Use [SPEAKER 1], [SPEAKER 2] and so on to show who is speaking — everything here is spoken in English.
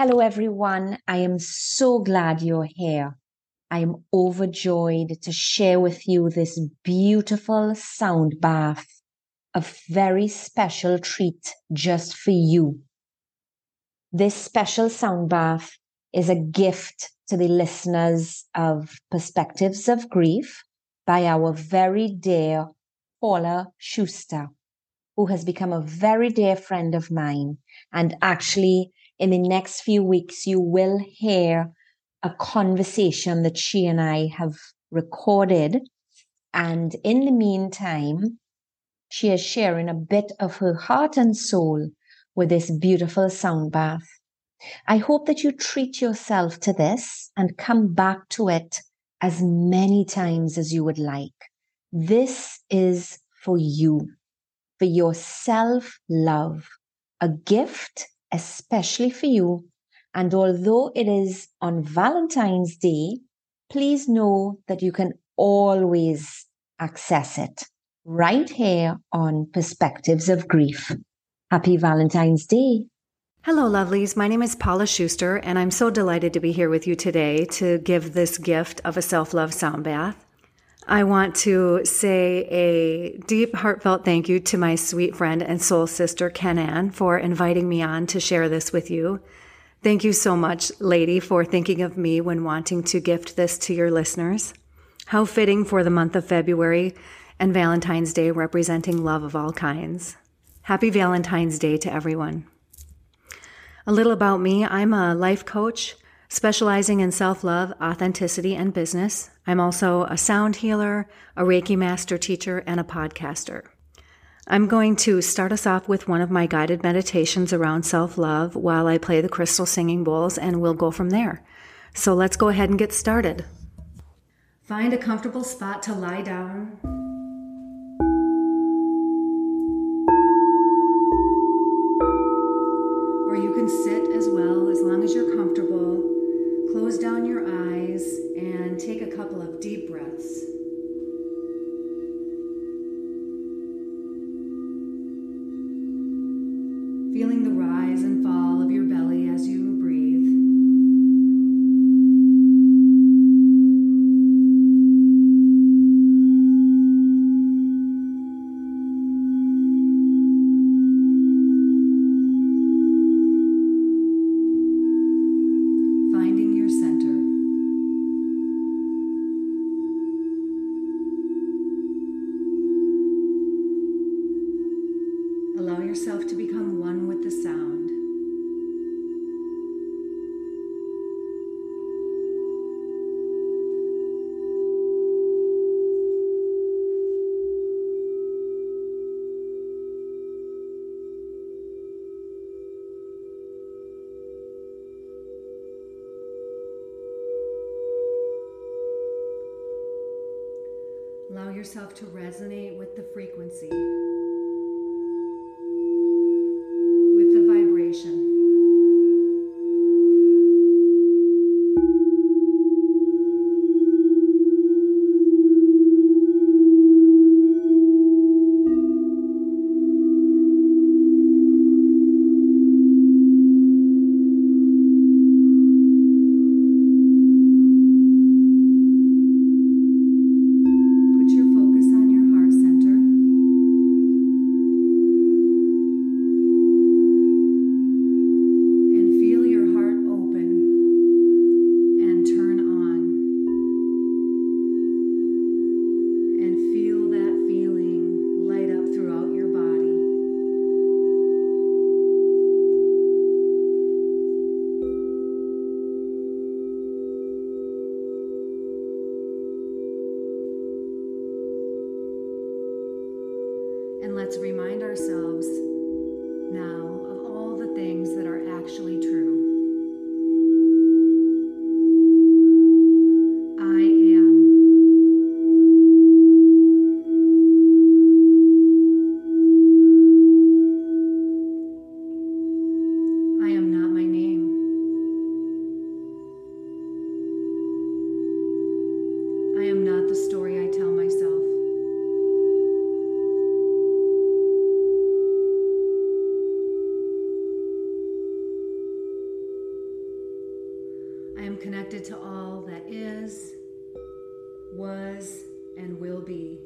[SPEAKER 1] Hello, everyone. I am so glad you're here. I am overjoyed to share with you this beautiful sound bath, a very special treat just for you. This special sound bath is a gift to the listeners of Perspectives of Grief by our very dear Paula Schuster, who has become a very dear friend of mine and actually in the next few weeks, you will hear a conversation that she and I have recorded. And in the meantime, she is sharing a bit of her heart and soul with this beautiful sound bath. I hope that you treat yourself to this and come back to it as many times as you would like. This is for you, for your self love, a gift especially for you. And although it is on Valentine's Day, please know that you can always access it right here on Perspectives of Grief. Happy Valentine's Day.
[SPEAKER 2] Hello, lovelies. My name is Paula Schuster, and I'm so delighted to be here with you today to give this gift of a self love sound bath. I want to say a deep, heartfelt thank you to my sweet friend and soul sister, Ken Ann, for inviting me on to share this with you. Thank you so much, lady, for thinking of me when wanting to gift this to your listeners. How fitting for the month of February and Valentine's Day representing love of all kinds. Happy Valentine's Day to everyone. A little about me I'm a life coach specializing in self love, authenticity, and business. I'm also a sound healer, a Reiki master teacher, and a podcaster. I'm going to start us off with one of my guided meditations around self love while I play the crystal singing bowls, and we'll go from there. So let's go ahead and get started. Find a comfortable spot to lie down. Or you can sit as well as long as you're comfortable. Close down your eyes and take a couple of deep breaths. Allow yourself to become one with the sound. Allow yourself to resonate with the frequency, And let's remind ourselves now of all the things that are actually true. Was, and will be.